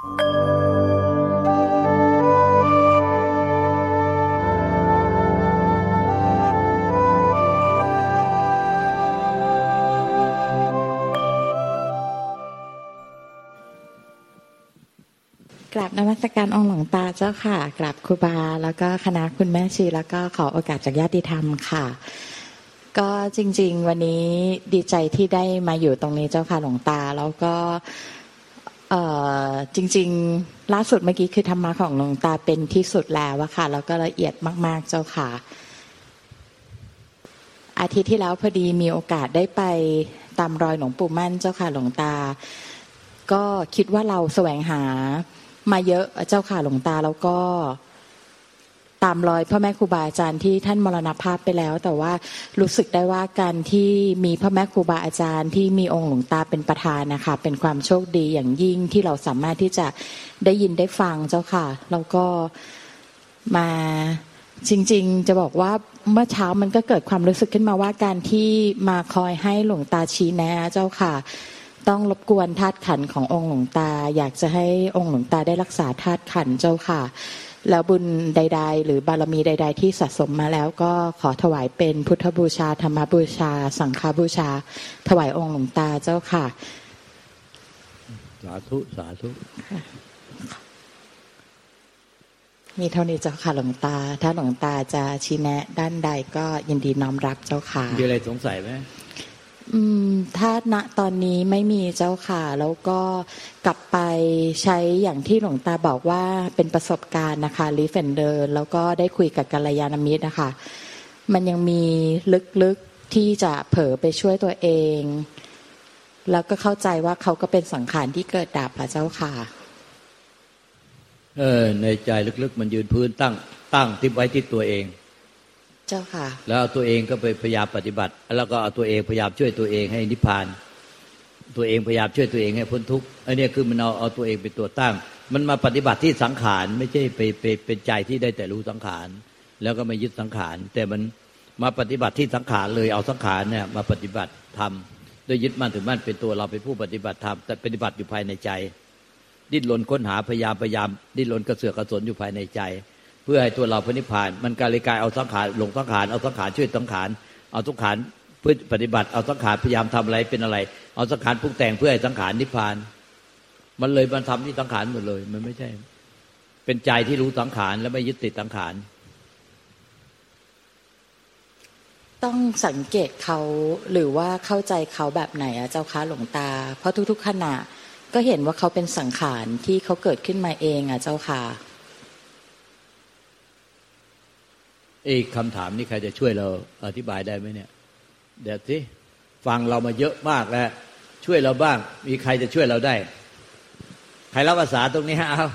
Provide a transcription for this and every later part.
กราบนมัสการองค์หลวงตาเจ้าค่ะ กราบครูบา แล้วก็คณะคุณแม่ชีแล้วก็ขอโอกาสจากญาติธรรมค่ะ ก็จริง ๆ วันนี้ดีใจที่ได้มาอยู่ตรงนี้เจ้าค่ะหลวงตา แล้วก็ เออจริง ๆ ล่าสุดเมื่อกี้คือธรรมะของหลวงตาเป็นที่สุดแล้วอะค่ะ แล้วก็ละเอียดมาก ๆ เจ้าค่ะ อาทิตย์ที่แล้วพอดีมีโอกาสได้ไปตามรอยหลวงปู่มั่นเจ้าค่ะหลวงตา ก็คิดว่าเราแสวงหามาเยอะเจ้าค่ะหลวงตาแล้วก็ ตามรอยพ่อแม่ครูบาอาจารย์ที่ท่านมรณภาพไปแล้ว แต่ว่ารู้สึกได้ว่าการที่มีพ่อแม่ครูบาอาจารย์ ที่มีองค์หลวงตาเป็นประธานนะคะ เป็นความโชคดีอย่างยิ่งที่เราสามารถที่จะได้ยินได้ฟังเจ้าค่ะ แล้วก็มาจริงๆ จะบอกว่าเมื่อเช้ามันก็เกิดความรู้สึกขึ้นมาว่าการที่มาคอยให้หลวงตาชี้แนะเจ้าค่ะ ต้องรบกวนธาตุขันขององค์หลวงตา อยากจะให้องค์หลวงตาได้รักษาธาตุขันเจ้าค่ะ แล้วบุญใด ๆ หรือบารมีใด ๆ ที่สะสมมาแล้วก็ขอถวายเป็นพุทธบูชา ธรรมบูชา สังฆบูชา ถวายองค์หลวงตาเจ้าค่ะ สาธุ สาธุ มีเท่านี้เจ้าค่ะหลวงตา ถ้าหลวงตาจะชี้แนะด้านใดก็ยินดีน้อมรับเจ้าค่ะมีอะไรสงสัยไหม อืมถ้าณตอนนี้ไม่มีเจ้าค่ะ แล้วก็กลับไปใช้อย่างที่หลวงตาบอกว่าเป็นประสบการณ์นะคะลิฟเฟนเดอร์แล้วก็ได้คุยกับกัลยาณมิตรนะคะ มันยังมีลึกๆที่จะเผลอไปช่วยตัวเอง แล้วก็เข้าใจว่าเขาก็เป็นสังขารที่เกิดดับอะเจ้าค่ะ เออในใจลึกๆ มันยืนพื้นตั้งตั้งทิพไว้ที่ตัวเอง เจ้าค่ะ แล้วเอาตัวเองก็ไปพยายามปฏิบัติ แล้วก็เอาตัวเองพยายามช่วยตัวเองให้นิพพาน ตัวเองพยายามช่วยตัวเองให้พ้นทุกข์อันนี้คือมันเอาเอาตัวเองเป็นตัวตั้ง มันมาปฏิบัติที่สังขารไม่ใช่ไปไปเป็นใจที่ได้แต่รู้สังขาร แล้วก็ไม่ยึดสังขาร แต่มันมาปฏิบัติที่สังขารเลยเอาสังขารเนี่ยมาปฏิบัติทำโดยยึดมั่นถือมั่นเป็นตัวเราเป็นผู้ปฏิบัติธรรมแต่ปฏิบัติอยู่ภายในใจ ดิ้นรนค้นหาพยายามพยายามดิ้นรนกระเสือกกระสนอยู่ภายในใจ พื่อให้ตัวเราพระนิพพาน มันการเลยกายเอาสังขารหลงสังขารเอาสังขารช่วยสังขารเอาสังขารเพื่อปฏิบัติเอาสังขารพยายามทำอะไรเป็นอะไร เอาสังขารปรุงแต่งเพื่อให้สังขารนิพพาน มันเลยมันทำที่สังขารหมดเลย มันไม่ใช่ เป็นใจที่รู้สังขารและไม่ยึดติดสังขารต้องสังเกตเขาหรือว่าเข้าใจเขาแบบไหนอะเจ้าคะหลวงตา เพราะทุกๆขณะก็เห็นว่าเขาเป็นสังขารที่เขาเกิดขึ้นมาเองอะเจ้าค่ะ ไอ้คำถามนี้ใครจะช่วยเราอธิบายได้ไหมเนี่ย เดี๋ยวสิฟังเรามาเยอะมากแล้ว ช่วยเราบ้าง มีใครจะช่วยเราได้ ใครรับภาษาตรงนี้ฮะเอา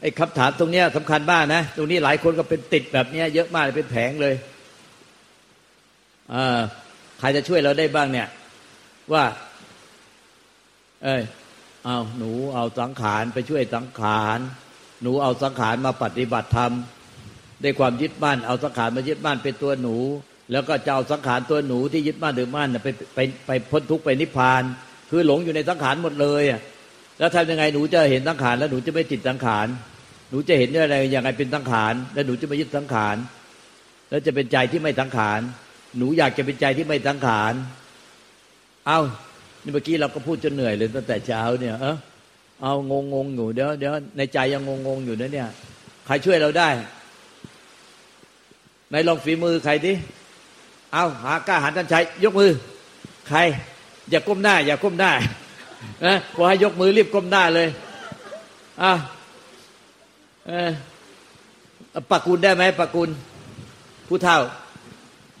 ไอ้คำถามตรงเนี้ยสำคัญมากนะ ตรงนี้หลายคนก็เป็นติดแบบเนี้ย เยอะมากเป็นแผงเลยอ่าใครจะช่วยเราได้บ้างเนี่ย ว่า เอ้ยเอาหนูเอาสังขารไปช่วยสังขาร หนูเอาสังขารมาปฏิบัติธรรม ได้ความยึดมั่นเอาสังขารมายึดมั่นเป็นตัวหนู แล้วก็จะเอาสังขารตัวหนูที่ยึดมั่นถือมั่นไปไปไปพ้นทุกข์ไปนิพพาน คือหลงอยู่ในสังขารหมดเลยอะแล้วทำยังไงหนูจะเห็นสังขารแล้วหนูจะไม่ติดสังขารหนูจะเห็นอะไรย่างไรเป็นสังขารแล้วหนูจะไม่ยึดสังขารแล้วจะเป็นใจที่ไม่สังขารหนูอยากจะเป็นใจที่ไม่สังขารเอานี่เมื่อกี้เราก็พูดจนเหนื่อยเลยตั้งแต่เช้าเนี่ยเออเอางงงอยู่เดี๋ยวเดี๋ยวในใจยังงงงอยู่นะเนี่ยใครช่วยเราได้ ในลองฝีมือใครดิเอาหากล้าหันท่านชัยยกมือ ใคร อย่าก้มหน้า อย่าก้มหน้านะพอให้ยกมือรีบก้มหน้าเลยอะเออปักกุลได้ไหมปักกุลผู้เฒ่า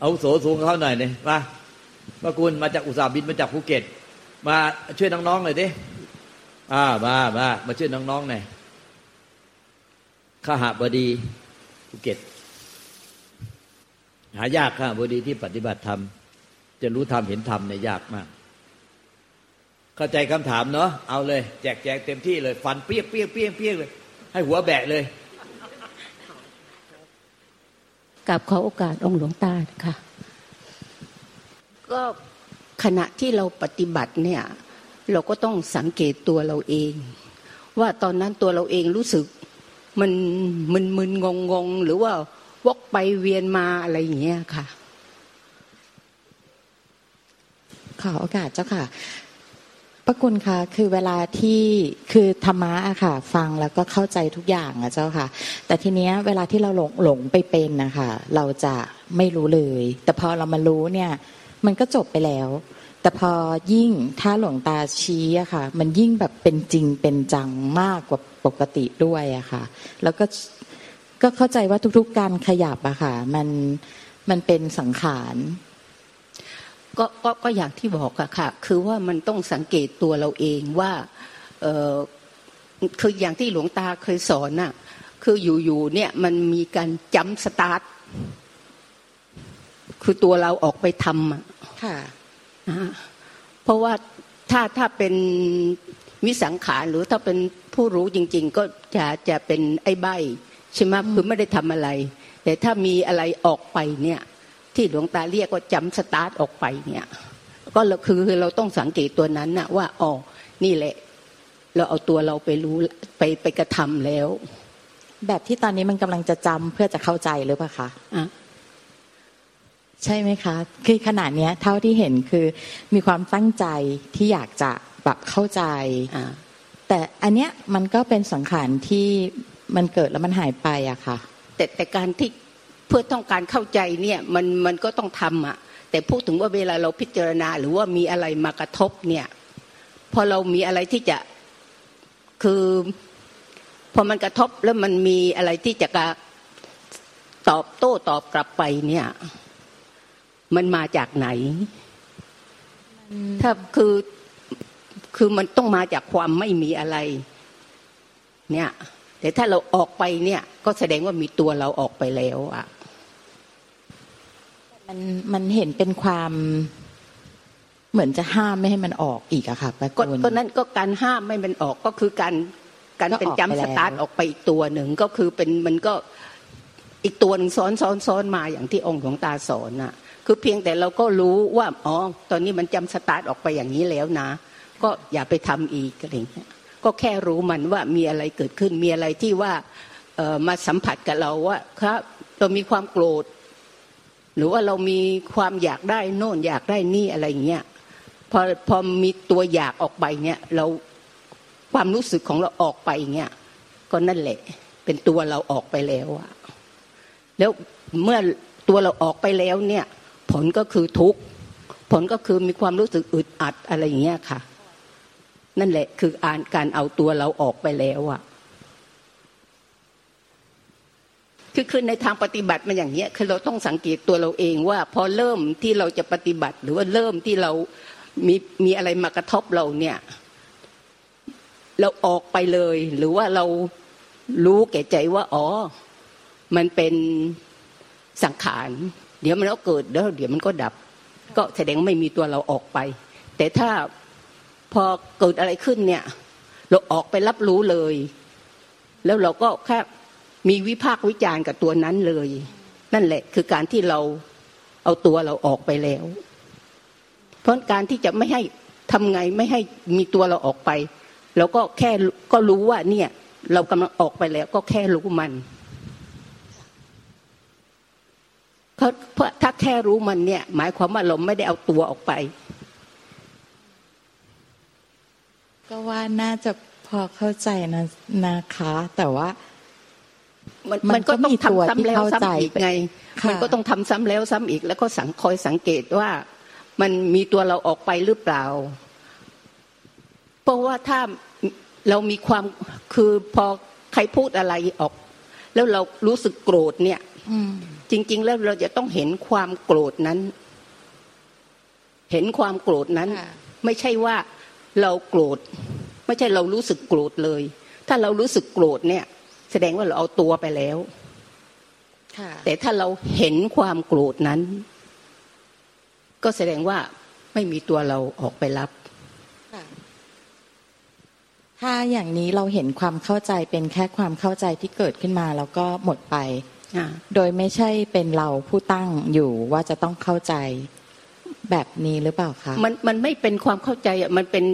เอาโสสูงเขาหน่อยเนี่ยมาปักกุลมาจากอุตสาหบินมาจากภูเก็ต มาช่วยน้องๆหน่อยดิอ่ามามามาช่วยน้องๆหน่อยข้าหาบดีภูเก็ต หายากค่ะบดีที่ปฏิบัติธรรม จะรู้ธรรมเห็นธรรมเนี่ยยากมาก เข้าใจคำถามเนาะเอาเลย แจกแจกเต็มที่เลย ฟันเปี้ยเปี้ยเปี้ยเปี้ยเลย ให้หัวแบะเลยกับขอโอกาสองค์หลวงตาค่ะ ก็ขณะที่เราปฏิบัติเนี่ย เราก็ต้องสังเกตตัวเราเอง ว่าตอนนั้นตัวเราเองรู้สึกมันมึนมึนงงงหรือว่า วกไปเวียนมาอะไรอย่างเงี้ยค่ะขอโอกาสเจ้าค่ะพระคุณค่ะคือเวลาที่คือธรรมะอะค่ะ ฟังแล้วก็เข้าใจทุกอย่างอะเจ้าค่ะ แต่ทีเนี้ยเวลาที่เราหลงหลงไปเป็นนะคะเราจะไม่รู้เลย แต่พอเรามารู้เนี่ย มันก็จบไปแล้ว แต่พอยิ่งถ้าหลวงตาชี้อะค่ะ มันยิ่งแบบเป็นจริงเป็นจังมากกว่าปกติด้วยอะค่ะ แล้วก็ ก็เข้าใจว่าทุกๆการขยับอะค่ะ มันมันเป็นสังขารก็ก็ก็อย่างที่บอกอะค่ะ คือว่ามันต้องสังเกตตัวเราเองว่าเออคืออย่างที่หลวงตาเคยสอนน่ะ คืออยู่ๆเนี่ยมันมีการ jump start คือตัวเราออกไปทำอะค่ะนะฮะเพราะว่าถ้าถ้าเป็นวิสังขารหรือถ้าเป็นผู้รู้จริง ๆ ก็จะจะเป็นไอ้ใบ้ ใช่ไหมคือไม่ได้ทำอะไร แต่ถ้ามีอะไรออกไปเนี่ย ที่หลวงตาเรียกว่า jump start ออกไปเนี่ย ก็เราคือคือเราต้องสังเกตตัวนั้นนะว่าอ๋อนี่แหละ เราเอาตัวเราไปรู้ไปไปกระทำแล้ว แบบที่ตอนนี้มันกำลังจะจำเพื่อจะเข้าใจหรือเปล่าคะอะใช่ไหมคะ คือขนาดเนี้ย เท่าที่เห็นคือมีความตั้งใจที่อยากจะแบบเข้าใจอะแต่อันเนี้ยมันก็เป็นสังขารที่ มันเกิดแล้วมันหายไปอะค่ะ แต่แต่การที่เพื่อต้องการเข้าใจเนี่ยมันมันก็ต้องทำอะแต่พูดถึงว่าเวลาเราพิจารณา หรือว่ามีอะไรมากระทบเนี่ยพอเรามีอะไรที่จะคือพอมันกระทบแล้วมันมีอะไรที่จะกระตอบโต้ตอบกลับไปเนี่ย มันมาจากไหน ถ้าคือคือมันต้องมาจากความไม่มีอะไร เนี่ย แต่ถ้าเราออกไปเนี่ย ก็แสดงว่ามีตัวเราออกไปแล้วอะมันมันเห็นเป็นความเหมือนจะห้ามไม่ให้มันออกอีกอะค่ะป้าก็กุลก็นั้นก็การห้ามไม่มันออกก็คือการการก็เป็นออกไป jump start แล้วออกไปอีกตัวหนึ่งก็คือเป็นมันก็อีกตัวหนึ่งซ้อนซ้อนซ้อนมาอย่างที่องค์หลวงตาสอนน่ะคือเพียงแต่เราก็รู้ว่าอ๋อตอนนี้มัน jump start ออกไปอย่างนี้แล้วนะ ก็อย่าไปทำอีกอะไรอย่างเงี้ย ก็แค่รู้มันว่ามีอะไรเกิดขึ้นมีอะไรที่ว่ามาสัมผัสกับเราว่าครับเรามีความโกรธ หรือว่าเรามีความอยากได้โน่นอยากได้นี่อะไรเงี้ยพอพอมีตัวอยากออกไปเนี่ยเราความรู้สึกของเราออกไปเนี่ยก็นั่นแหละ เป็นตัวเราออกไปแล้วอะแล้วเมื่อตัวเราออกไปแล้วเนี่ย ผลก็คือทุกข์ผลก็คือมีความรู้สึกอึดอัดอะไรอย่างเงี้ยค่ะ นั่นแหละ คือการการเอาตัวเราออกไปแล้วอะคือคือในทางปฏิบัติมันอย่างเงี้ยคือเราต้องสังเกตตัวเราเองว่า พอเริ่มที่เราจะปฏิบัติ หรือว่าเริ่มที่เรามีมีอะไรมากระทบเราเนี่ย เราออกไปเลย หรือว่าเรารู้แก่ใจว่าอ๋อ มันเป็นสังขาร เดี๋ยวมันก็เกิดแล้วเดี๋ยวมันก็ดับ ก็แสดงไม่มีตัวเราออกไป แต่ถ้า พอเกิดอะไรขึ้นเนี่ย เราออกไปรับรู้เลย แล้วเราก็แค่มีวิพากษ์วิจารณ์กับตัวนั้นเลย นั่นแหละคือการที่เราเอาตัวเราออกไปแล้ว เพราะการที่จะไม่ให้ทำไงไม่ให้มีตัวเราออกไปเราก็แค่ก็รู้ว่าเนี่ย เรากำลังออกไปแล้ว ก็แค่รู้มันเพราะเพราะถ้าแค่รู้มันเนี่ย หมายความว่าเราไม่ได้เอาตัวออกไป ก็ว่าน่าจะพอเข้าใจนะนะคะ แต่ว่า มันมันมันก็ต้องก็มีตัวทำซ้ำแล้วที่เข้าใจซ้ำอีกไงค่ะมันก็ต้องทำซ้ำแล้วซ้ำอีก แล้วก็สังคอยสังเกตว่า มันมีตัวเราออกไปหรือเปล่า เพราะว่าถ้าเรามีความคือพอใครพูดอะไรออก แล้วเรารู้สึกโกรธเนี่ยอืมจริง ๆ แล้วเราจะต้องเห็นความโกรธนั้น เห็นความโกรธนั้นค่ะไม่ใช่ว่า เราโกรธไม่ใช่เรารู้สึกโกรธเลย ถ้าเรารู้สึกโกรธเนี่ย แสดงว่าเราเอาตัวไปแล้วค่ะแต่ถ้าเราเห็นความโกรธนั้น ก็แสดงว่าไม่มีตัวเราออกไปรับค่ะถ้าอย่างนี้เราเห็นความเข้าใจเป็นแค่ความเข้าใจที่เกิดขึ้นมาแล้วก็หมดไปอ่าโดยไม่ใช่เป็นเราผู้ตั้งอยู่ว่าจะต้องเข้าใจ แบบนี้หรือเปล่าคะมันมันไม่เป็นความเข้าใจอะมันเป็น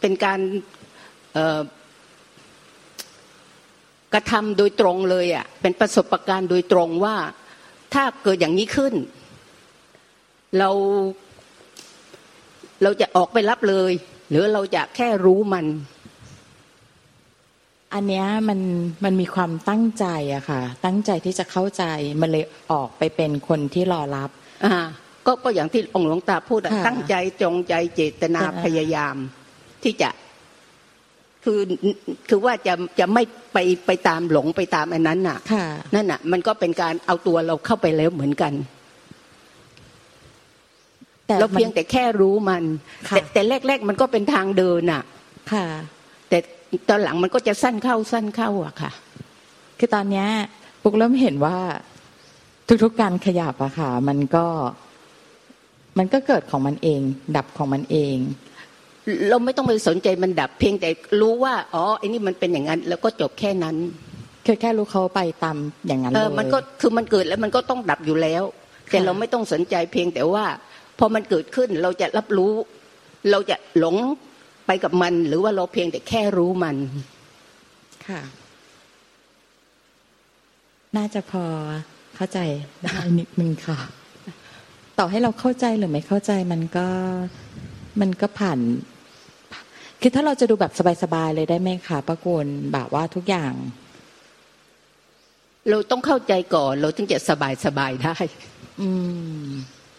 เป็นการเอ่อกระทำโดยตรงเลยอะเป็นประสบการณ์โดยตรงว่าถ้าเกิดอย่างนี้ขึ้น เราเราจะออกไปรับเลย หรือเราจะแค่รู้มัน อันเนี้ยมันมันมีความตั้งใจอะค่ะ ตั้งใจที่จะเข้าใจมันเลยออกไปเป็นคนที่รอรับอ่า ก็ก็อย่างที่องค์หลวงตาพูดอะค่ะตั้งใจจงใจเจตนาค่ะพยายามที่จะคือคือว่าจะจะไม่ไปไปตามหลงไปตามอันนั้นน่ะค่ะนั่นน่ะ มันก็เป็นการเอาตัวเราเข้าไปแล้วเหมือนกันแต่เรามันเพียงแต่แค่รู้มันค่ะแต่แต่แรก ๆ มันก็เป็นทางเดินน่ะ ค่ะ แต่ตอนหลังมันก็จะสั้นเข้าสั้นเข้าอะค่ะ คือตอนเนี้ยปุ๊กเริ่มเห็นว่าทุกๆการขยับอะค่ะ มันก็ มันก็เกิดของมันเอง ดับของมันเอง เราไม่ต้องไปสนใจมันดับเพียงแต่รู้ว่าอ๋อไอ้นี่มันเป็นอย่างนั้น แล้วก็จบแค่นั้นคือแค่รู้เขาไปตามอย่างนั้นเอเลอยมันก็คือมันเกิดแล้วมันก็ต้องดับอยู่แล้ว แต่ค่ะเราไม่ต้องสนใจเพียงแต่ว่าพอมันเกิดขึ้นเราจะรับรู้ เราจะหลงไปกับมัน หรือว่าเราเพียงแต่แค่รู้มันค่ะ น่าจะพอเข้าใจได้นิดนึงค่ะ ต่อให้เราเข้าใจหรือไม่เข้าใจมันก็มันก็ผ่านคือถ้าเราจะดูแบบสบายๆเลยได้ไหมคะป้ากุลแบบว่าทุกอย่าง เราต้องเข้าใจก่อน เราถึงจะสบายสบายได้ อืม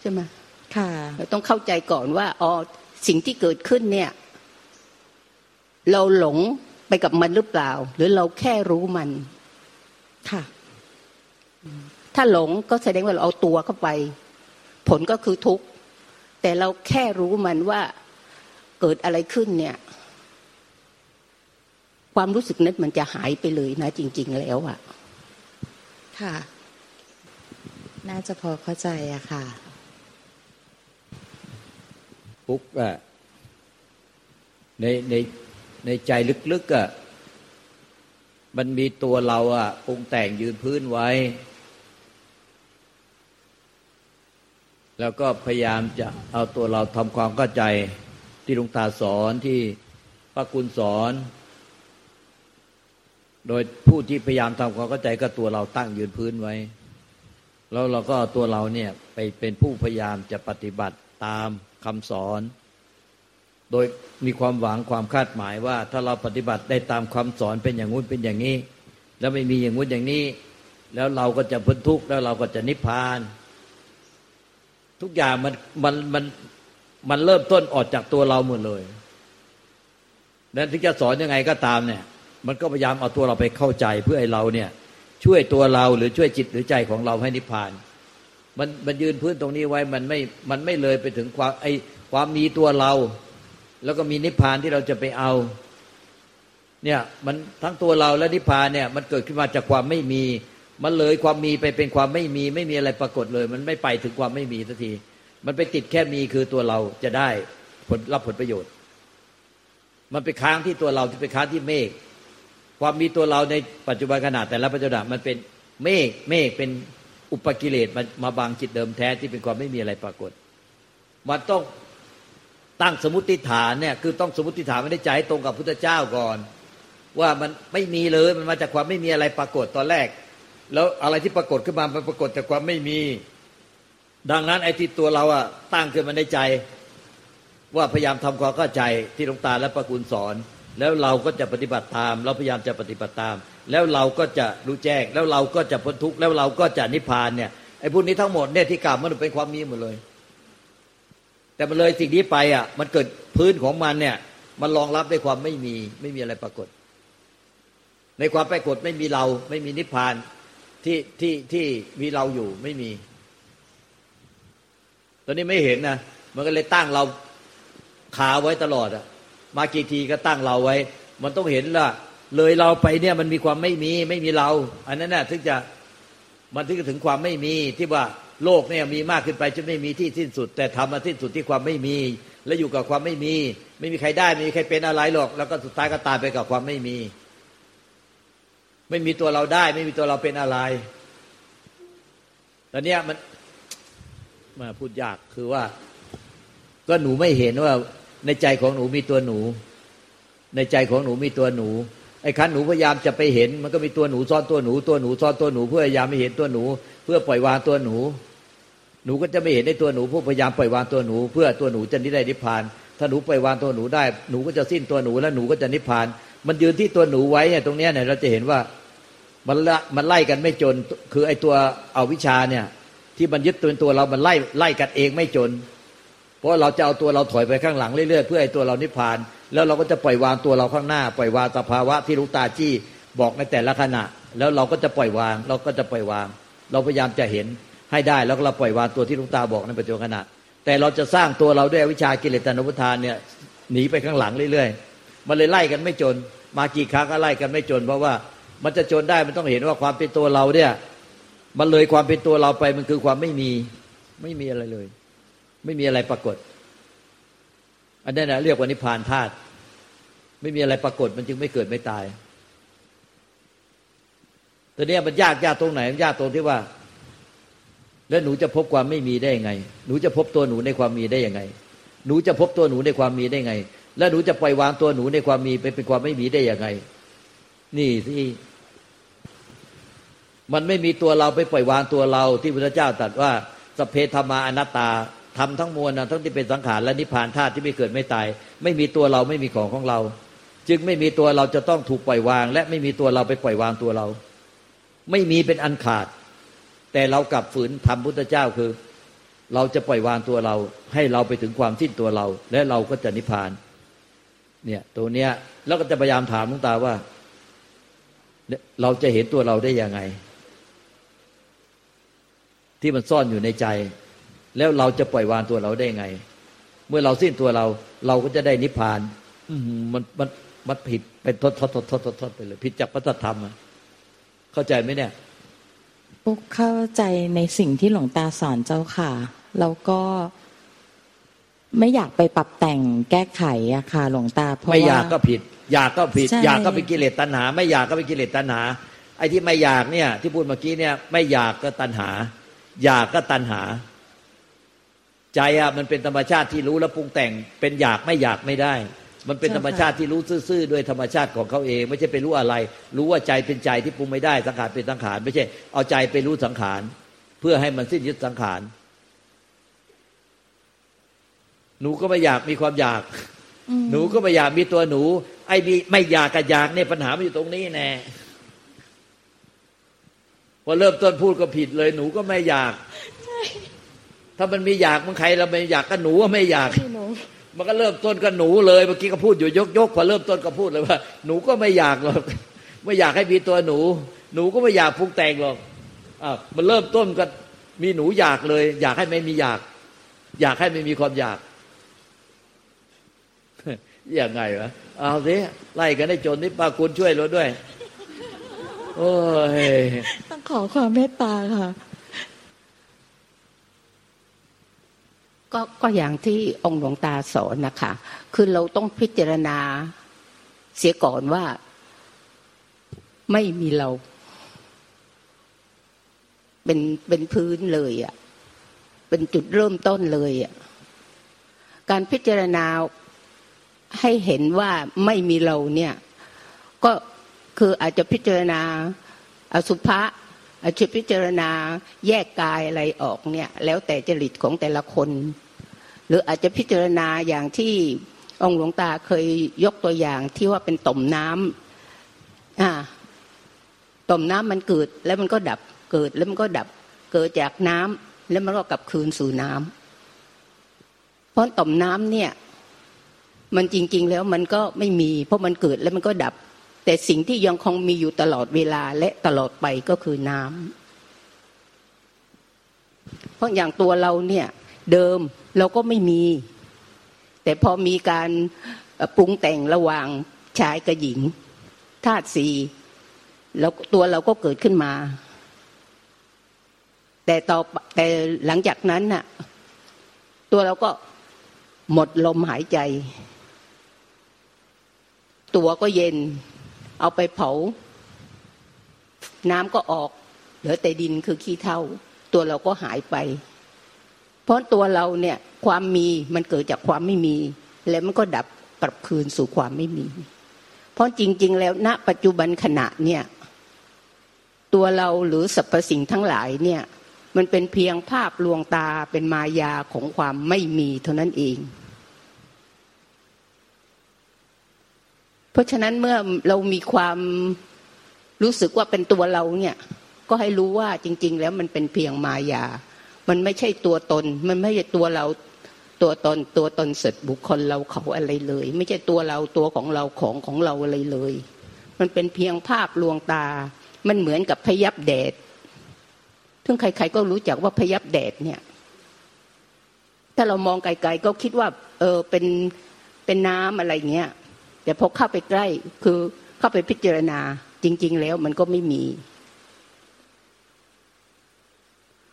ใช่ไหมค่ะ เราต้องเข้าใจก่อนว่าอ๋อสิ่งที่เกิดขึ้นเนี่ย เราหลงไปกับมันหรือเปล่า หรือเราแค่รู้มัน ค่ะ ถ้าหลงก็แสดงว่าเราเอาตัวเข้าไป ผลก็คือทุกข์ แต่เราแค่รู้มันว่าเกิดอะไรขึ้นเนี่ย ความรู้สึกนั้นมันจะหายไปเลยนะ จริง ๆ แล้วอะค่ะ น่าจะพอเข้าใจอะค่ะปุ๊กอะในในในใจลึกๆอะมันมีตัวเราอะปรุงแต่งยืนพื้นไว้ แล้วก็พยายามจะเอาตัวเราทำความเข้าใจที่ลวงตาสอนที่พระคุณสอน โดยผู้ที่พยายามทำความเข้าใจก็ตัวเราตั้งยืนพื้นไว้ แล้วเราก็ตัวเราเนี่ยไปเป็นผู้พยายามจะปฏิบัติตามคำสอน โดยมีความหวังความคาดหมายว่า ถ้าเราปฏิบัติได้ตามคำสอนเป็นอย่างงู้นเป็นอย่างนี้ แล้วไม่มีอย่างงู้นอย่างนี้ แล้วเราก็จะพ้นทุกข์แล้วเราก็จะนิพพาน ทุกอย่างมันมันมันมันเริ่มต้นออกจากตัวเราหมดเลยนั้นถึงจะสอนยังไงก็ตามเนี่ย มันก็พยายามเอาตัวเราไปเข้าใจเพื่อให้เราเนี่ย ช่วยตัวเราหรือช่วยจิตหรือใจของเราให้นิพพาน มันมันยืนพื้นตรงนี้ไว้มันไม่มันไม่เลยไปถึงความไอความมีตัวเรา แล้วก็มีนิพพานที่เราจะไปเอา เนี่ยมันทั้งตัวเราและนิพพานเนี่ย มันเกิดขึ้นมาจากความไม่มี มันเลยความมีไปเป็นความไม่มี ไม่มีอะไรปรากฏเลย มันไม่ไปถึงความไม่มีสักที มันไปติดแค่มีคือตัวเราจะได้ผลรับผลประโยชน์ มันไปค้างที่ตัวเราที่ไปค้างที่เมฆความมีตัวเราในปัจจุบันขนาดแต่ละปัจจุบันมันเป็นเมฆเมฆเป็นอุปกิเลสมามาบังจิตเดิมแท้ที่เป็นความไม่มีอะไรปรากฏ มันต้องตั้งสมมติฐานเนี่ยคือต้องสมมติฐานไม่ได้ใจตรงกับพุทธเจ้าก่อน ว่ามันไม่มีเลยมันมาจากความไม่มีอะไรปรากฏตอนแรก แล้วอะไรที่ปรากฏขึ้นมามันปรากฏจากความไม่มี ดังนั้นไอ้ที่ตัวเราอะตั้งขึ้นมาในใจ ว่าพยายามทำความเข้าใจที่หลวงตาและประกุลสอน แล้วเราก็จะปฏิบัติตาม เราพยายามจะปฏิบัติตาม แล้วเราก็จะรู้แจ้ง แล้วเราก็จะพ้นทุกข์แล้วเราก็จะนิพพานเนี่ยไอ้พวกนี้ทั้งหมดเนี่ยที่กล่าวมันเป็นความมีหมดเลย แต่มันเลยสิ่งนี้ไปอะ มันเกิดพื้นของมันเนี่ย มันรองรับด้วยความไม่มี ไม่มีอะไรปรากฏ ในความปรากฏไม่มีเรา ไม่มีนิพพาน ที่ที่ที่มีเราอยู่ไม่มี ตอนนี้ไม่เห็นนะมันก็เลยตั้งเราขาไว้ตลอดอะมากี่ทีก็ตั้งเราไว้ มันต้องเห็นละเลยเราไปเนี่ยมันมีความไม่มีไม่มีเรา อันนั้นน่ะถึงจะมันถึงถึงความไม่มีที่ว่าโลกเนี่ยมีมากขึ้นไปจนไม่มีที่สิ้นสุด แต่ทำมาสิ้นสุดที่ความไม่มี และอยู่กับความไม่มี ไม่มีใครได้ไม่มีใครเป็นอะไรหรอก แล้วก็สุดท้ายก็ตายไปกับความไม่มี ไม่มีตัวเราได้ ไม่มีตัวเราเป็นอะไรตอนเนี้ยมันมาพูดยากคือว่า ก็หนูไม่เห็นว่า ในใจของหนูมีตัวหนู ในใจของหนูมีตัวหนูไอ้คันหนูพยายามจะไปเห็น มันก็มีตัวหนูซ่อนตัวหนู ตัวหนูซ่อนตัวหนูเพื่อพยายามไม่เห็นตัวหนู เพื่อปล่อยวางตัวหนู หนูก็จะไม่เห็นในตัวหนูผู้พยายามปล่อยวางตัวหนู เพื่อตัวหนูจะนิได้นิพพาน ถ้าหนูปล่อยวางตัวหนูได้ หนูก็จะสิ้นตัวหนูแล้วหนูก็จะนิพพาน มันยืนที่ตัวหนูไว้เนี่ยตรงเนี้ยเนี่ยเราจะเห็นว่ามันละมันไล่กันไม่จน คือไอ้ตัวเอาวิชาเนี่ย ที่มันยึดตัวเป็นตัวเรา มันไล่ไล่กันเองไม่จน เพราะเราจะเอาตัวเราถอยไปข้างหลังเรื่อยๆเพื่อให้ตัวเรานิพพาน แล้วเราก็จะปล่อยวางตัวเราข้างหน้า ปล่อยวางสภาวะที่รู้ตาจี้บอกในแต่ละขณะ แล้วเราก็จะปล่อยวาง เราก็จะปล่อยวาง เราพยายามจะเห็นให้ได้แล้วเราปล่อยวางตัวที่รู้ตาบอกในปัจจุบันขณะ แต่เราจะสร้างตัวเราด้วยวิชากิเลสตนุปทานเนี่ยหนีไปข้างหลังเรื่อยๆมันเลยไล่กันไม่จน มากี่ครั้งก็ไล่กันไม่จน เพราะว่ามันจะจนได้มันต้องเห็นว่าความเป็นตัวเราเนี่ย มันเลยความเป็นตัวเราไปมันคือความไม่มีไม่มีอะไรเลย ไม่มีอะไรปรากฏ อันนั้นนะเรียกว่านิพพานธาตุไม่มีอะไรปรากฏ มันจึงไม่เกิดไม่ตายต่เนี้มันยากยากตรงไหนมันยากตรงที่ว่า แล้วหนูจะพบความไม่มีได้ยังไง หนูจะพบตัวหนูในความมีได้ยังไง หนูจะพบตัวหนูในความมีได้ยังไง แล้วหนูจะปล่อยวางตัวหนูในความมีไปเป็นความไม่มีได้ยังไง นี่ที่มันไม่มีตัวเราไปปล่อยวางตัวเราที่พระเจ้าตรัสว่าสเพธรรมาอนัตตาทำทั้งมวลนะทั้งที่เป็นสังขารและนิพพานธาตุที่ไม่เกิดไม่ตาย ไม่มีตัวเราไม่มีของของเรา จึงไม่มีตัวเราจะต้องถูกปล่อยวาง และไม่มีตัวเราไปปล่อยวางตัวเรา ไม่มีเป็นอันขาด แต่เรากลับฝืนทำพุทธเจ้าคือ เราจะปล่อยวางตัวเรา ให้เราไปถึงความสิ้นตัวเรา และเราก็จะนิพพาน เนี่ยตัวเนี้ยแล้วก็จะพยายามถามหลุงตาว่า เราจะเห็นตัวเราได้ยังไง ที่มันซ่อนอยู่ในใจ แล้วเราจะปล่อยวางตัวเราได้ไง เมื่อเราสิ้นตัวเรา เราก็จะได้นิพพานมันมันมันผิดเป็นทศทศทศทศทศไปเลยผิดจากพระธรรมเข้าใจไหมเนี่ยปุ๊กเข้าใจในสิ่งที่หลวงตาสอนเจ้าค่ะ แล้วก็ ไม่อยากไปปรับแต่งแก้ไขอะค่ะหลวงตาเพราะไม่อยากก็ผิด อยากก็ผิด อยากก็เป็นกิเลสตัณหา ไม่อยากก็เป็นกิเลสตัณหา ไอ้ที่ไม่อยากเนี่ย ที่พูดเมื่อกี้เนี่ย ไม่อยากก็ตัณหา อยากก็ตัณหา ใจอะมันเป็นธรรมชาติที่รู้แล้วปรุงแต่ง เป็นอยากไม่อยากไม่ได้ มันเป็นธรรมชาติที่รู้ซื่อๆด้วยธรรมชาติของเขาเอง ไม่ใช่ไปรู้อะไร รู้ว่าใจเป็นใจที่ปรุงไม่ได้สังขารเป็นสังขาร ไม่ใช่เอาใจไปรู้สังขาร เพื่อให้มันสิ้นยึดสังขาร หนูก็ไม่อยากมีความอยาก หนูก็ไม่อยากมีตัวหนู ไอ้ไม่อยากกับอยากเนี่ยปัญหามันอยู่ตรงนี้แน่พอเริ่มต้นพูดก็ผิดเลย หนูก็ไม่อยากถ้ามันมีอยากมันใครเราไม่อยากก็หนูก็ไม่อยากมันก็เริ่มต้นก็หนูเลยเมื่อกี้ก็พูดอยู่ยกยกพอเริ่มต้นก็พูดเลยว่า หนูก็ไม่อยากหรอกไม่อยากให้มีตัวหนู หนูก็ไม่อยากพุงแต่งหรอกอ่ามันเริ่มต้นก็มีหนูอยากเลย อยากให้ไม่มีอยาก อยากให้ไม่มีความอยาก ยังไงวะเอาสิไล่กันได้จนนี่ป้าคุณช่วยเราด้วย โอ้ยต้องขอความเมตตาค่ะ ก็ก็อย่างที่องค์หลวงตาสอนนะคะ คือเราต้องพิจารณาเสียก่อนว่าไม่มีเรา เป็นเป็นพื้นเลยอะ่ะ เป็นจุดเริ่มต้นเลยอะ่ะ การพิจารณา ให้เห็นว่าไม่มีเราเนี่ย ก็คืออาจจะพิจารณาอสุภะอาจจะพิจารณาแยกกายอะไรออกเนี่ย แล้วแต่จริตของแต่ละคน หรืออาจจะพิจารณาอย่างที่องค์หลวงตาเคยยกตัวอย่างที่ว่าเป็นต่อมน้ำอ่าต่อมน้ำมันเกิดแล้วมันก็ดับเกิดแล้วมันก็ดับเกิดจากน้ำแล้วมันก็กลับคืนสู่น้ำเพราะต่อมน้ำเนี่ย มันจริง ๆ แล้วมันก็ไม่มี เพราะมันเกิดแล้วมันก็ดับ แต่สิ่งที่ยังคงมีอยู่ตลอดเวลาและตลอดไปก็คือน้ำเพราะอย่างตัวเราเนี่ยเดิมเราก็ไม่มี แต่พอมีการปรุงแต่งระหว่างชายกับหญิงธาตุสีแล้วตัวเราก็เกิดขึ้นมา แต่ต่อแต่หลังจากนั้นน่ะ ตัวเราก็หมดลมหายใจ ตัวก็เย็น เอาไปเผา น้ำก็ออก เหลือแต่ดินคือขี้เท่า ตัวเราก็หายไป เพราะตัวเราเนี่ยความมีมันเกิดจากความไม่มี แล้วมันก็ดับกลับคืนสู่ความไม่มี เพเพราะจริง ๆ แล้วณ ปัจจุบันขณะเนี่ย ตัวเราหรือสรรพสิ่งทั้งหลายเนี่ย มันเป็นเพียงภาพลวงตาเป็นมายาของความไม่มีเท่านั้นเอง เพราะฉะนั้นเมื่อเรามีความรู้สึกว่าเป็นตัวเราเนี่ย ก็ให้รู้ว่าจริง ๆ แล้วมันเป็นเพียงมายา มันไม่ใช่ตัวตน มันไม่ใช่ตัวเราตัวตนตัวตนเสร็จบุคคลเราเขาอะไรเลย ไม่ใช่ตัวเราตัวของเราของของเราอะไรเลย มันเป็นเพียงภาพลวงตา มันเหมือนกับพยับแดดซึ่งใคร ๆ ก็รู้จักว่าพยับแดดเนี่ย ถ้าเรามองไกลๆก็คิดว่า เออเป็นเป็นน้ำอะไรเงี้ย แต่พอเข้าไปใกล้คือเข้าไปพิจารณาจริง ๆ แล้วมันก็ไม่มี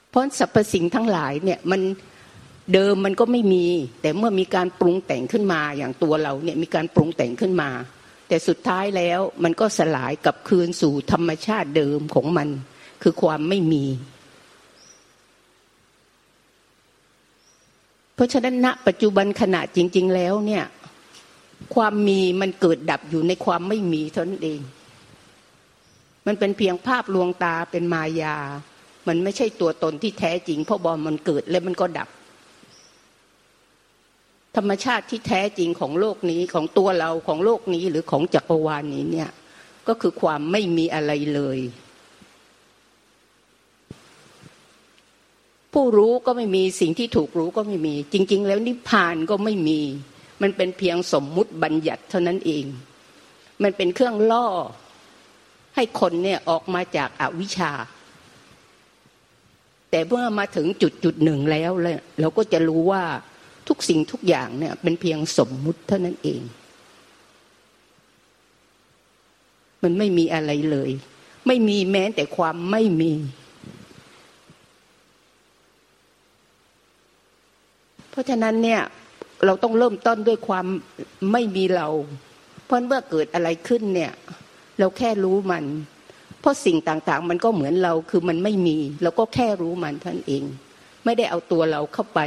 เพราะสรรพสิ่งทั้งหลายเนี่ยมันเดิมมันก็ไม่มี แต่เมื่อมีการปรุงแต่งขึ้นมาอย่างตัวเราเนี่ยมีการปรุงแต่งขึ้นมา แต่สุดท้ายแล้วมันก็สลายกับคืนสู่ธรรมชาติเดิมของมัน คือความไม่มี เพราะฉะนั้นณปัจจุบันขณะจริง ๆ แล้วเนี่ย ความมีมันเกิดดับอยู่ในความไม่มีเท่านั้นเอง มันเป็นเพียงภาพลวงตาเป็นมายา มันไม่ใช่ตัวตนที่แท้จริง เพราะบอมมันเกิดแล้วมันก็ดับ ธรรมชาติที่แท้จริงของโลกนี้ของตัวเราของโลกนี้หรือของจักรวาลนี้เนี่ย ก็คือความไม่มีอะไรเลย ผู้รู้ก็ไม่มีสิ่งที่ถูกรู้ก็ไม่มี จริง ๆ แล้วนิพพานก็ไม่มี มันเป็นเพียงสมมุติบัญญัติเท่านั้นเอง มันเป็นเครื่องล่อ ให้คนเนี่ยออกมาจากอาวิชชา แต่เมื่อมาถึงจุดจุดหนึ่งแล้วเราก็จะรู้ว่าทุกสิ่งทุกอย่างเนี่ยเป็นเพียงสมมุติเท่านั้นเอง มันไม่มีอะไรเลย ไม่มีแม้แต่ความไม่มี เพราะฉะนั้นเนี่ย เราต้องเริ่มต้นด้วยความไม่มีเรา เพราะเมื่อเกิดอะไรขึ้นเนี่ย เราแค่รู้มัน เพราะสิ่งต่างๆ มันก็เหมือนเราคือมันไม่มี เราก็แค่รู้มันท่านเอง ไม่ได้เอาตัวเราเข้าไป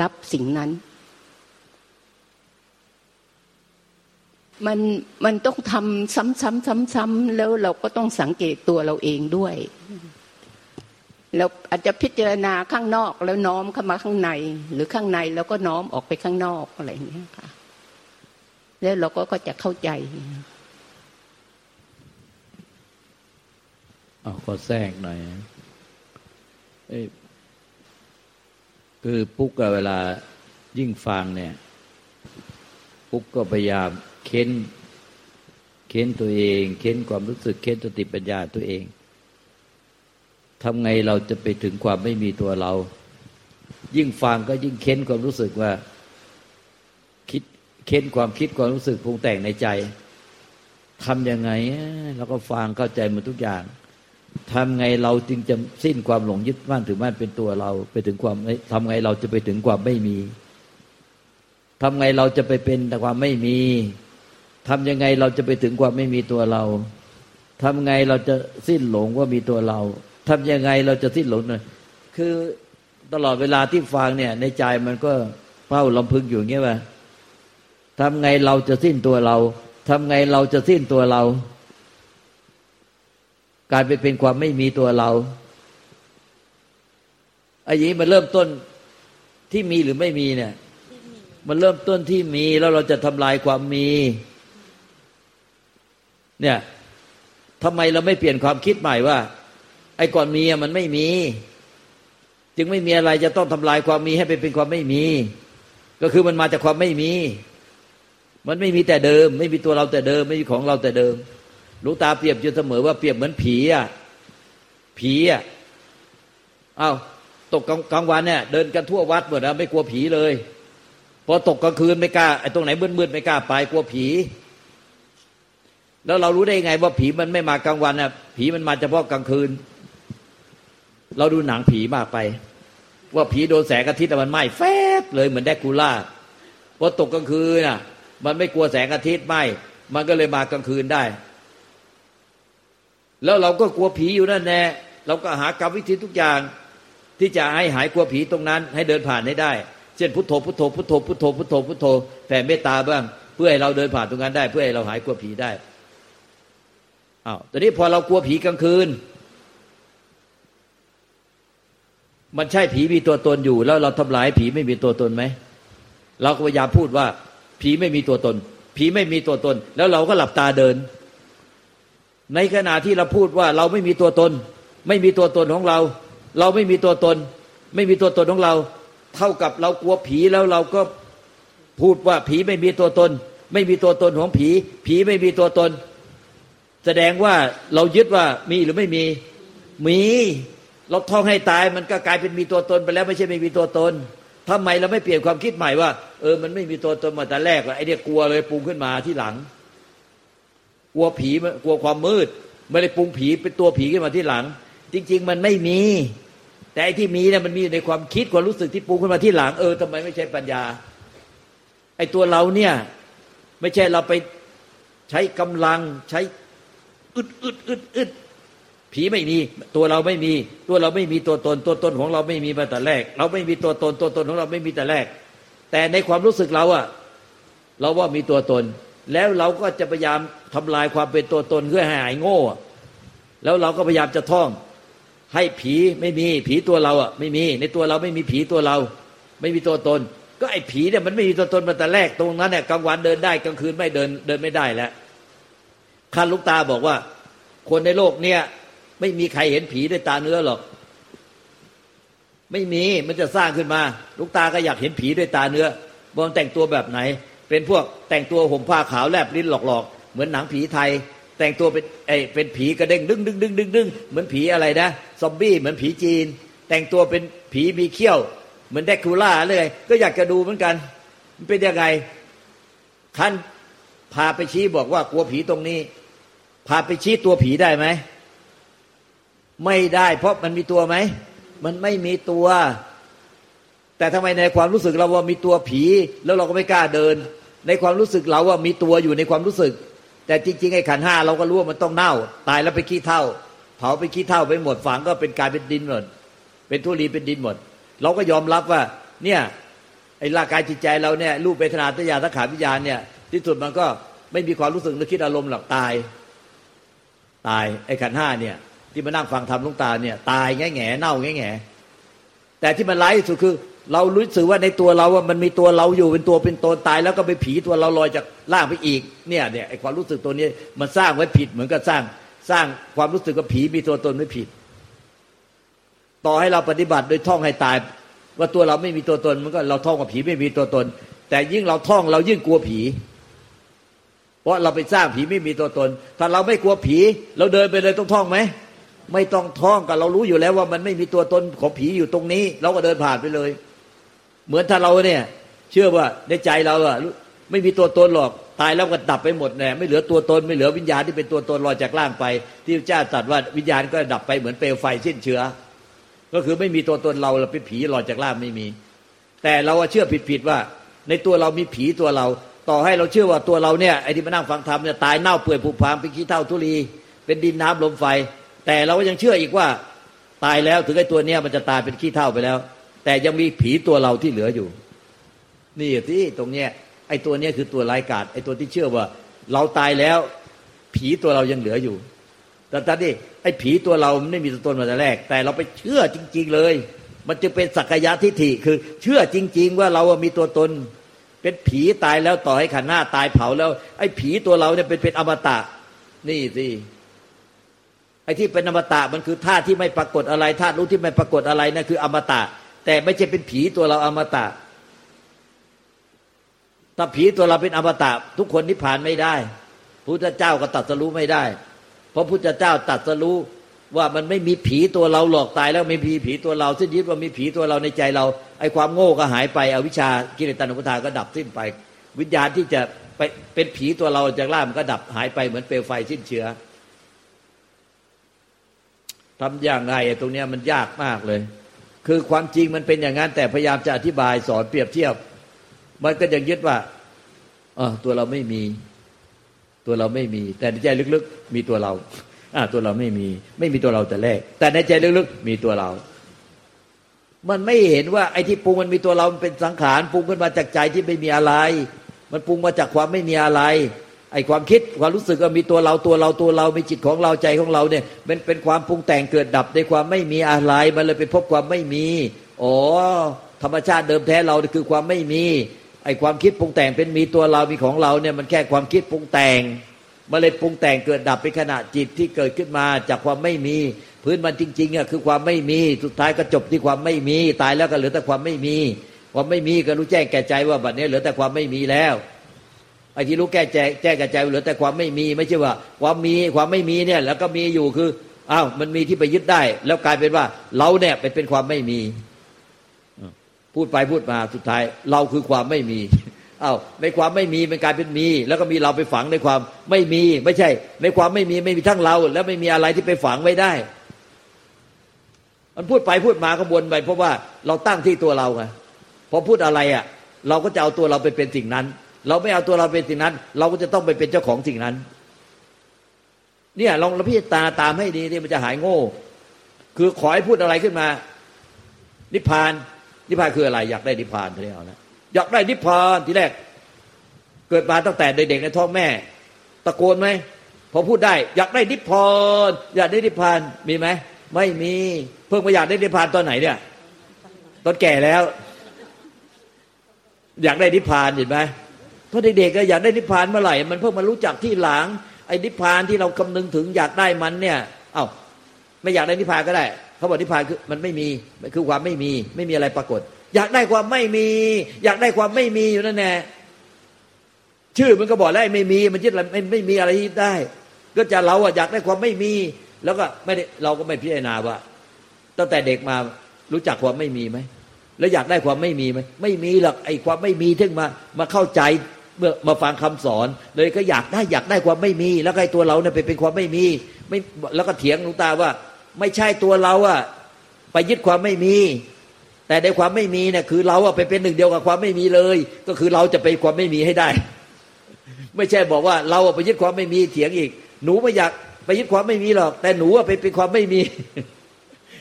รับสิ่งนั้น มันมันต้องทำซ้ำๆๆๆแล้วเราก็ต้องสังเกตตัวเราเองด้วย เราอาจจะพิจารณาข้างนอกแล้วน้อมเข้ามาข้างใน หรือข้างในแล้วก็น้อมออกไปข้างนอกอะไรอย่างเงี้ยค่ะ แล้วเราก็ก็จะเข้าใจเอาก็แทรกหน่อยคือปุ๊กกับเวลายิ่งฟังเนี่ย ปุ๊กก็พยายามเค้น เค้นตัวเอง เค้นความรู้สึก เค้นสติปัญญาตัวเอง ทำไงเราจะไปถึงความไม่มีตัวเรา ยิ่งฟังก็ยิ่งเค้นความรู้สึกว่า คิดเค้นความคิดความรู้สึกปรุงแต่งในใจทำยังไงเราก็ฟังเข้าใจหมดทุกอย่างทำไงเราจึงจะสิ้นความหลงยึดมั่นถือมั่นเป็นตัวเรา ไปถึงความทำไงเราจะไปถึงความไม่มีทำไงเราจะไปเป็นแต่ความไม่มีทำยังไงเราจะไปถึงความไม่มีตัวเราทำไงเราจะสิ้นหลงว่ามีตัวเรา ทำยังไงเราจะสิ้นหลงเลยคือตลอดเวลาที่ฟังเนี่ย ในใจมันก็เป้าลำพึงอยู่เงี้ยว่าทำไงเราจะสิ้นตัวเราทำไงเราจะสิ้นตัวเรากลายไปเป็นความไม่มีตัวเราไอ้นี้มันเริ่มต้นที่มีหรือไม่มีเนี่ย มันเริ่มต้นที่มีแล้วเราจะทำลายความมี เนี่ยทำไมเราไม่เปลี่ยนความคิดใหม่ว่า อ้ก่อนมีมันไม่มี จึงไม่มีอะไรจะต้องทำลายความมีให้ไปเป็นความไม่มี ก็คือมันมาจากความไม่มี มันไม่มีแต่เดิม ไม่มีตัวเราแต่เดิม ไม่มีของเราแต่เดิมลูกตาเปรียบอยู่เสมอว่าเปรียบเหมือนผีอะผีอะเอ้าตกกลางวันเนี่ยเดินกันทั่ววัดหมดนะไม่กลัวผีเลยพอตกกลางคืนไม่กล้าไอ้ตรงไหนมืดๆไม่กล้าไปกลัวผี แล้วเรารู้ได้ไงว่าผีมันไม่มากลางวันน่ะผีมันมาเฉพาะกลางคืน เราดูหนังผีมากไป ว่าผีโดนแสงอาทิตย์แต่มันไหม้แฟบเลยเหมือนแดกูล่าพอตกกลางคืนน่ะ มันไม่กลัวแสงอาทิตย์ไหม้มันก็เลยมากลางคืนได้ แล้วเราก็กลัวผีอยู่นั่นแน่เราก็หากรรมวิธีทุกอย่าง ที่จะให้หายกลัวผีตรงนั้น ให้เดินผ่านให้ได้ เช่นพุทโธพุทโธพุทโธพุทโธพุทโธพุทโธแผ่เมตตาบ้าง เพื่อให้เราเดินผ่านตรงนั้นได้ เพื่อให้เราหายกลัวผีได้อ้าวตอนนี้พอเรากลัวผีกลางคืน มันใช่ผีมีตัวตนอยู่ แล้วเราทำลายผีไม่มีตัวตนไหมเราก็พยายามพูดว่า ผีไม่มีตัวตน ผีไม่มีตัวตน แล้วเราก็หลับตาเดิน ในขณะที่เราพูดว่าเราไม่มีตัวตน ไม่มีตัวตนของเรา เราไม่มีตัวตน ไม่มีตัวตนของเรา เท่ากับเรากลัวผีแล้วเราก็พูดว่าผีไม่มีตัวตน ไม่มีตัวตนของผี ผีไม่มีตัวตน แสดงว่าเรายึดว่ามีหรือไม่มีมี เราท่องให้ตายมันก็กลายเป็นมีตัวตนไปแล้วไม่ใช่ไม่มีตัวตนทำไมเราไม่เปลี่ยนความคิดใหม่ว่า เออมันไม่มีตัวตนมาแต่แรกไอ้เนี่ยกลัวเลยปรุงขึ้นมาที่หลัง กลัวผีกลัวความมืด ไม่ได้ปรุงผีเป็นตัวผีขึ้นมาที่หลัง จริง ๆ มันไม่มี แต่ไอ้ที่มีเนี่ยมันมีในความคิดความรู้สึกที่ปรุงขึ้นมาที่หลัง เออทำไมไม่ใช่ปัญญา ไอ้ตัวเราเนี่ย ไม่ใช่เราไปใช้กำลังใช้อึดอึดอึดอึด ผีไม่มีตัวเราไม่มีตัวเราไม่มีตัวตนตัวตนของเราไม่มีมาแต่แรก เราไม่มีตัวตนตัวตนของเราไม่มีแต่แรก แต่ในความรู้สึกเราอะเราว่ามีตัวตน แล้วเราก็จะพยายามทำลายความเป็นตัวตนเพื่อให้หายโง่ แล้วเราก็พยายามจะท่อง ให้ผีไม่มีผีตัวเราอะไม่มีในตัวเราไม่มีผีตัวเรา ไม่มีตัวตน ก็ไอ้ผีเนี่ยมันไม่มีตัวตนมาแต่แรกตรงนั้นเนี่ยกลางวันเดินได้กลางคืนไม่เดินเดินไม่ได้แล้วคันลูกตาบอกว่า คนในโลกเนี่ย ไม่มีใครเห็นผีด้วยตาเนื้อหรอก ไม่มีมันจะสร้างขึ้นมาลูกตาก็อยากเห็นผีด้วยตาเนื้อบอลแต่งตัวแบบไหน เป็นพวกแต่งตัวห่มผ้าขาวแลบลิ้นหลอกๆ เหมือนหนังผีไทย แต่งตัวเป็นไอเป็นผีกระเด้งดึงดึงดึงดึงดึงเหมือนผีอะไรนะซอมบี้เหมือนผีจีน แต่งตัวเป็นผีมีเขี้ยว เหมือนแดกคูล่าเลยก็อยากจะดูเหมือนกัน มันเป็นยังไงท่านพาไปชี้บอกว่ากลัวผีตรงนี้ พาไปชี้ตัวผีได้ไหม ไม่ได้ เพราะมันมีตัวไหม มันไม่มีตัว แต่ทำไมในความรู้สึกเราว่ามีตัวผี แล้วเราก็ไม่กล้าเดิน ในความรู้สึกเราว่ามีตัวอยู่ในความรู้สึก แต่จริง ๆ ไอ้ขันห้าเราก็รู้ว่ามันต้องเน่า ตายแล้วไปขี้เท่า เผาไปขี้เท่าไปหมดฝังก็เป็นกลายเป็นดินหมดเป็นทุลีเป็นดินหมด เราก็ยอมรับว่า เนี่ยไอ้ร่างกายจิตใจเราเนี่ยรูปเวทนาตยาทัขาวิญญาณเนี่ยที่สุดมันก็ไม่มีความรู้สึกนึกคิดอารมณ์หรอกตาย ตายไอ้ขันห้าเนี่ย ที่มานั่งฟังธรรมลุงตาเนี่ย ตายแง่แง่เน่าแง่แง่แต่ที่มันร้ายที่สุดคือ เรารู้สึกว่าในตัวเราว่ามันมีตัวเราอยู่เป็นตัวเป็นตนตาย แล้วก็ไปผีตัวเราลอยจากล่างไปอีกเนี่ยเนี่ยไอความรู้สึกตัวนี้มันสร้างไว้ผิดเหมือนกับสร้างสร้างความรู้สึกว่าผีมีตัวตนไม่ผิด ต่อให้เราปฏิบัติโดยท่องให้ตาย ว่าตัวเราไม่มีตัวตนมันก็เราท่องว่าผีไม่มีตัวตน แต่ยิ่งเราท่องเรายิ่งกลัวผี เพราะเราไปสร้างผีไม่มีตัวตน ถ้าเราไม่กลัวผี เราเดินไปเลยต้องท่องไหม ไม่ต้องท่องกันเรารู้อยู่แล้วว่ามันไม่มีตัวตนของผีอยู่ตรงนี้ เราก็เดินผ่านไปเลย เหมือนถ้าเราเนี่ย เชื่อว่าในใจเราอะไม่มีตัวตนหรอกตายแล้วก็ดับไปหมดแน่ไม่เหลือตัวตนไม่เหลือวิญญาณที่เป็นตัวตนลอยจากล่างไป ที่พระเจ้าตรัสว่าวิญญาณก็ดับไปเหมือนเปลวไฟสิ้นเชื้อ ก็คือไม่มีตัวตนเราเราเป็นผีลอยจากล่างไม่มี แต่เราเชื่อผิดๆว่า ในตัวเรามีผีตัวเรา ต่อให้เราเชื่อว่าตัวเราเนี่ยไอ้ที่มานั่งฟังธรรมเนี่ยตายเน่าเปื่อยผุพังเป็นขี้เท่าทุลีเป็นดินน้ำลมไฟ แต่เราก็ยังเชื่ออีกว่าตายแล้วถึงไอ้ตัวเนี้ยมันจะตายเป็นขี้เท่าไปแล้ว แต่ยังมีผีตัวเราที่เหลืออยู่ นี่ที่ตรงเนี้ยไอ้ตัวเนี้ยคือตัวรายกาดไอ้ตัวที่เชื่อว่า เราตายแล้ว ผีตัวเรายังเหลืออยู่ แต่ตอนนี้ไอ้ผีตัวเราไม่มีตัวตนมาแต่แรก แต่เราไปเชื่อจริง ๆ เลย มันจะเป็นสักยะทิฏฐิคือ เชื่อจริง ๆ ว่าเรามีตัวตน เป็นผีตายแล้วต่อให้ขันหน้าตายเผาแล้ว ไอ้ผีตัวเราเนี่ยเป็นเป็นอมตะ นี่สิ ไอ้ที่เป็นอมตะมันคือธาตุที่ไม่ปรากฏอะไรธาตุรู้ที่ไม่ปรากฏอะไรนั่นคืออมตะ แต่ไม่ใช่เป็นผีตัวเราอมตะถ้าผีตัวเราเป็นอมตะ ทุกคนนิพพานไม่ได้พุทธเจ้าก็ตัดสรู้ไม่ได้ เพราะพุทธเจ้าตัดสรู้ว่ามันไม่มีผีตัวเราหลอกตายแล้วไม่มีผีตัวเราสิ้นยึดว่ามีผีตัวเราในใจเราไอ้ความโง่ก็หายไปอวิชากิเลสตัณหาก็ดับสิ้นไป วิญญาณที่จะไปเป็นผีตัวเราจากล่ามันก็ดับหายไปเหมือนเปลวไฟสิ้นเชื้อ ทำอย่างไรตรงนี้มันยากมากเลย คือความจริงมันเป็นอย่างนั้น แต่พยายามจะอธิบายสอนเปรียบเทียบ มันก็ยังยึดว่าตัวเราไม่มี ตัวเราไม่มี แต่ในใจลึกๆ มีตัวเราอ่าตัวเราไม่มี ไม่มีตัวเราแต่แรก แต่ในใจลึกๆ มีตัวเรา มันไม่เห็นว่าไอ้ที่ปรุงมันมีตัวเรามันเป็นสังขารปรุงขึ้นมาจากใจที่ไม่มีอะไร มันปรุงมาจากความไม่มีอะไร ไอ้ความคิดความรู้สึกก็มีตัวเราตัวเราตัวเรา มีจิตของเราใจของเราเนี่ยเป็นเป็นความปรุงแต่งเกิดดับในความไม่มีอะไรมันเลยไปพบความไม่มีอ๋อธรรมชาติเดิมแท้เราคือความไม่มี ไอ้ความคิดปรุงแต่งเป็นมีตัวเรามีของเราเนี่ยมันแค่ความคิดปรุงแต่งมันเลยปรุงแต่งเกิดดับเป็นขณะจิตที่เกิดขึ้นมาจากความไม่มี พื้นมันจริงๆอะคือความไม่มีสุดท้ายก็จบที่ความไม่มี ตายแล้วก็เหลือแต่ความไม่มี ความไม่มีก็รู้แจ้งแก่ใจว่าบัดนี้เหลือแต่ความไม่มีแล้ว ไอ้ที่รู้แก้แจ้งแจ้งแก่ใจเหลือแต่ความไม่มีไม่ใช่ว่า ความมีความไม่มีเนี่ย แล้วก็มีอยู่คืออ้าวมันมีที่ไปยึดได้ แล้วกลายเป็นว่า เราเนี่ยไปเป็นความไม่มี พูดไปพูดมาสุดท้าย เราคือความไม่มีอา้าวในความไม่มีมันกลายเป็นมี แล้วก็มีเราไปฝังในความไม่มี ไม่ใช่ ในความไม่มีไม่มีทั้งเรา แล้วไม่มีอะไรที่ไปฝังไว้ได้ มันพูดไปพูดมาก็วนไป เพราะว่าเราตั้งที่ตัวเราไงพอพูดอะไรอะ เราก็จะเอาตัวเราไปเป็นสิ่งนั้น เราไม่เอาตัวเราเป็นสิ่งนั้น เราก็จะต้องไปเป็นเจ้าของสิ่งนั้น เนี่ยลองเราพิจารณาตามให้ดีนี่มันจะหายโง่ คือขอให้พูดอะไรขึ้นมา นิพพาน นิพพานคืออะไร อยากได้นิพพานทีนี้เอานะอยากได้นิพพานทีแรก เกิดมาตั้งแต่เด็กๆในท้องแม่ ตะโกนไหมพอพูดได้ อยากได้นิพพานอยากได้นิพพานมีไหมไม่มี เพิ่งมาอยากได้นิพพานตอนไหนเนี่ยตอนแก่แล้ว อยากได้นิพพานเห็นไหม เพราะเด็กๆก็อยากได้นิพพานเมื่อไหร่ มันเพิ่งมารู้จักที่หลัง ไอ้นิพพานที่เราคำนึงถึงอยากได้มันเนี่ย เอา้าไม่อยากได้นิพพานก็ได้ เขาบอกนิพพานคือมันไม่มีคือความไม่มีไม่มีอะไรปรากฏ อยากได้ความไม่มี อยากได้ความไม่มีอยู่นั่นแน่ชื่อมันก็บอกแล้วไม่มีมันยึดอะไรไม่ไม่มีอะไรยึดได้ ก็จะเราอะอยากได้ความไม่มี แล้วก็ไม่ได้เราก็ไม่พิจารณาว่า ตั้งแต่เด็กมารู้จักความไม่มีไหมแล้วอยากได้ความไม่มีไหมไม่มีหรอกไอ้ความไม่มีถึงมามาเข้าใจ มื่อมาฟังคำสอน เลยก็อยากได้อยากได้ความไม่มี แล้วไอ้ตัวเราเนี่ยไปเป็นความไม่มีไม่แล้วก็เถียงหลวงตาว่า ไม่ใช่ตัวเราอะไปยึดความไม่มี แต่ในความไม่มีเนี่ยคือเราอะไปเป็นหนึ่งเดียวกับความไม่มีเลย ก็คือเราจะไปความไม่มีให้ได้ ไม่ใช่บอกว่าเราไปยึดความไม่มีเถียงอีก หนูไม่อยากไปยึดความไม่มีหรอก แต่หนูอะไปเป็นความไม่มี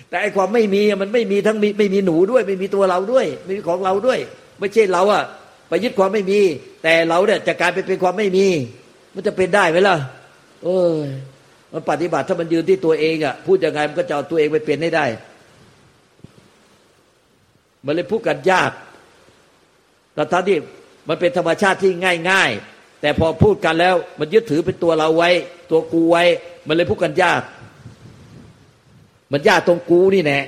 แต่ไอความไม่มีมันไม่มีทั้งมีไม่มีหนูด้วย ไม่มีตัวเราด้วย ไม่มีของเราด้วย ไม่ใช่เราอะ ไปยึดความไม่มี แต่เราเนี่ยจะกลายเป็นเป็นความไม่มี มันจะเป็นได้ไหมล่ะเออมันปฏิบัติถ้ามันยืนที่ตัวเองอะพูดยังไงมันก็จะเอาตัวเองไปเป็นให้ได้ มันเลยพูดกันยากแต่ท่านที่มันเป็นธรรมชาติที่ง่าย ๆ แต่พอพูดกันแล้วมันยึดถือเป็นตัวเราไว้ ตัวกูไว้ มันเลยพูดกันยาก มันยากตรงกูนี่แน่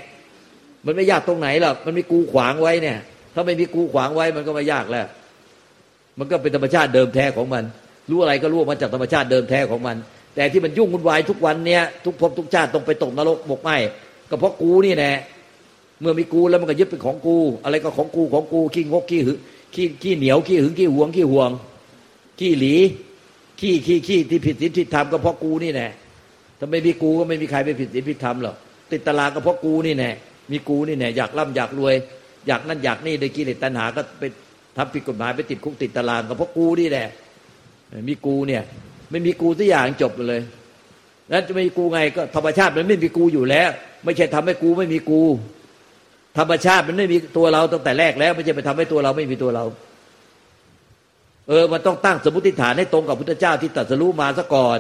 มันไม่ยากตรงไหนหรอกมันมีกูขวางไว้เนี่ย ถ้าไม่มีกูขวางไว้มันก็ไม่ยากแล้ว มันก็เป็นธรรมชาติเดิมแท้ของมัน รู้อะไรก็รู้มาจากธรรมชาติเดิมแท้ของมัน แต่ที่มันยุ่งวุ่นวายทุกวันเนี่ยทุกภพทุกชาติต้องไปตกนรกบกไหมก็เพราะกูนี่แน่เมื่อมีกูแล้วมันก็ยึดเป็นของกู อะไรก็ของกูของกูขี้งกขี้หึขี้ขี้เหนียวขี้หึงขี้หวงขี้ห่วงขี้หลีขี้ขี้ขี้ที่ผิดศีลผิดธรรมก็เพราะกูนี่แน่ถ้าไม่มีกูก็ไม่มีใครไปผิดศีลผิดธรรมหรอกติดตลาก็เพราะกูนี่แน่มีกูนี่แน่อยากร่ำอยากรวย อยากนั่นอยากนี่โดยกิเลสตัณหาก็ไปทำผิดกฎหมายไปติดคุกติดตารางก็เพราะกูนี่แหละมีกูเนี่ยไม่มีกูสักอย่างจบเลยแล้วจะไม่มีกูไงก็ธรรมชาติมันไม่มีกูอยู่แล้ว ไม่ใช่ทำให้กูไม่มีกู ธรรมชาติมันไม่มีตัวเราตั้งแต่แรกแล้ว ไม่ใช่ไปทำให้ตัวเราไม่มีตัวเรา เออมันต้องตั้งสมมติฐานให้ตรงกับพุทธเจ้าที่ตรัสรู้มาซะก่อน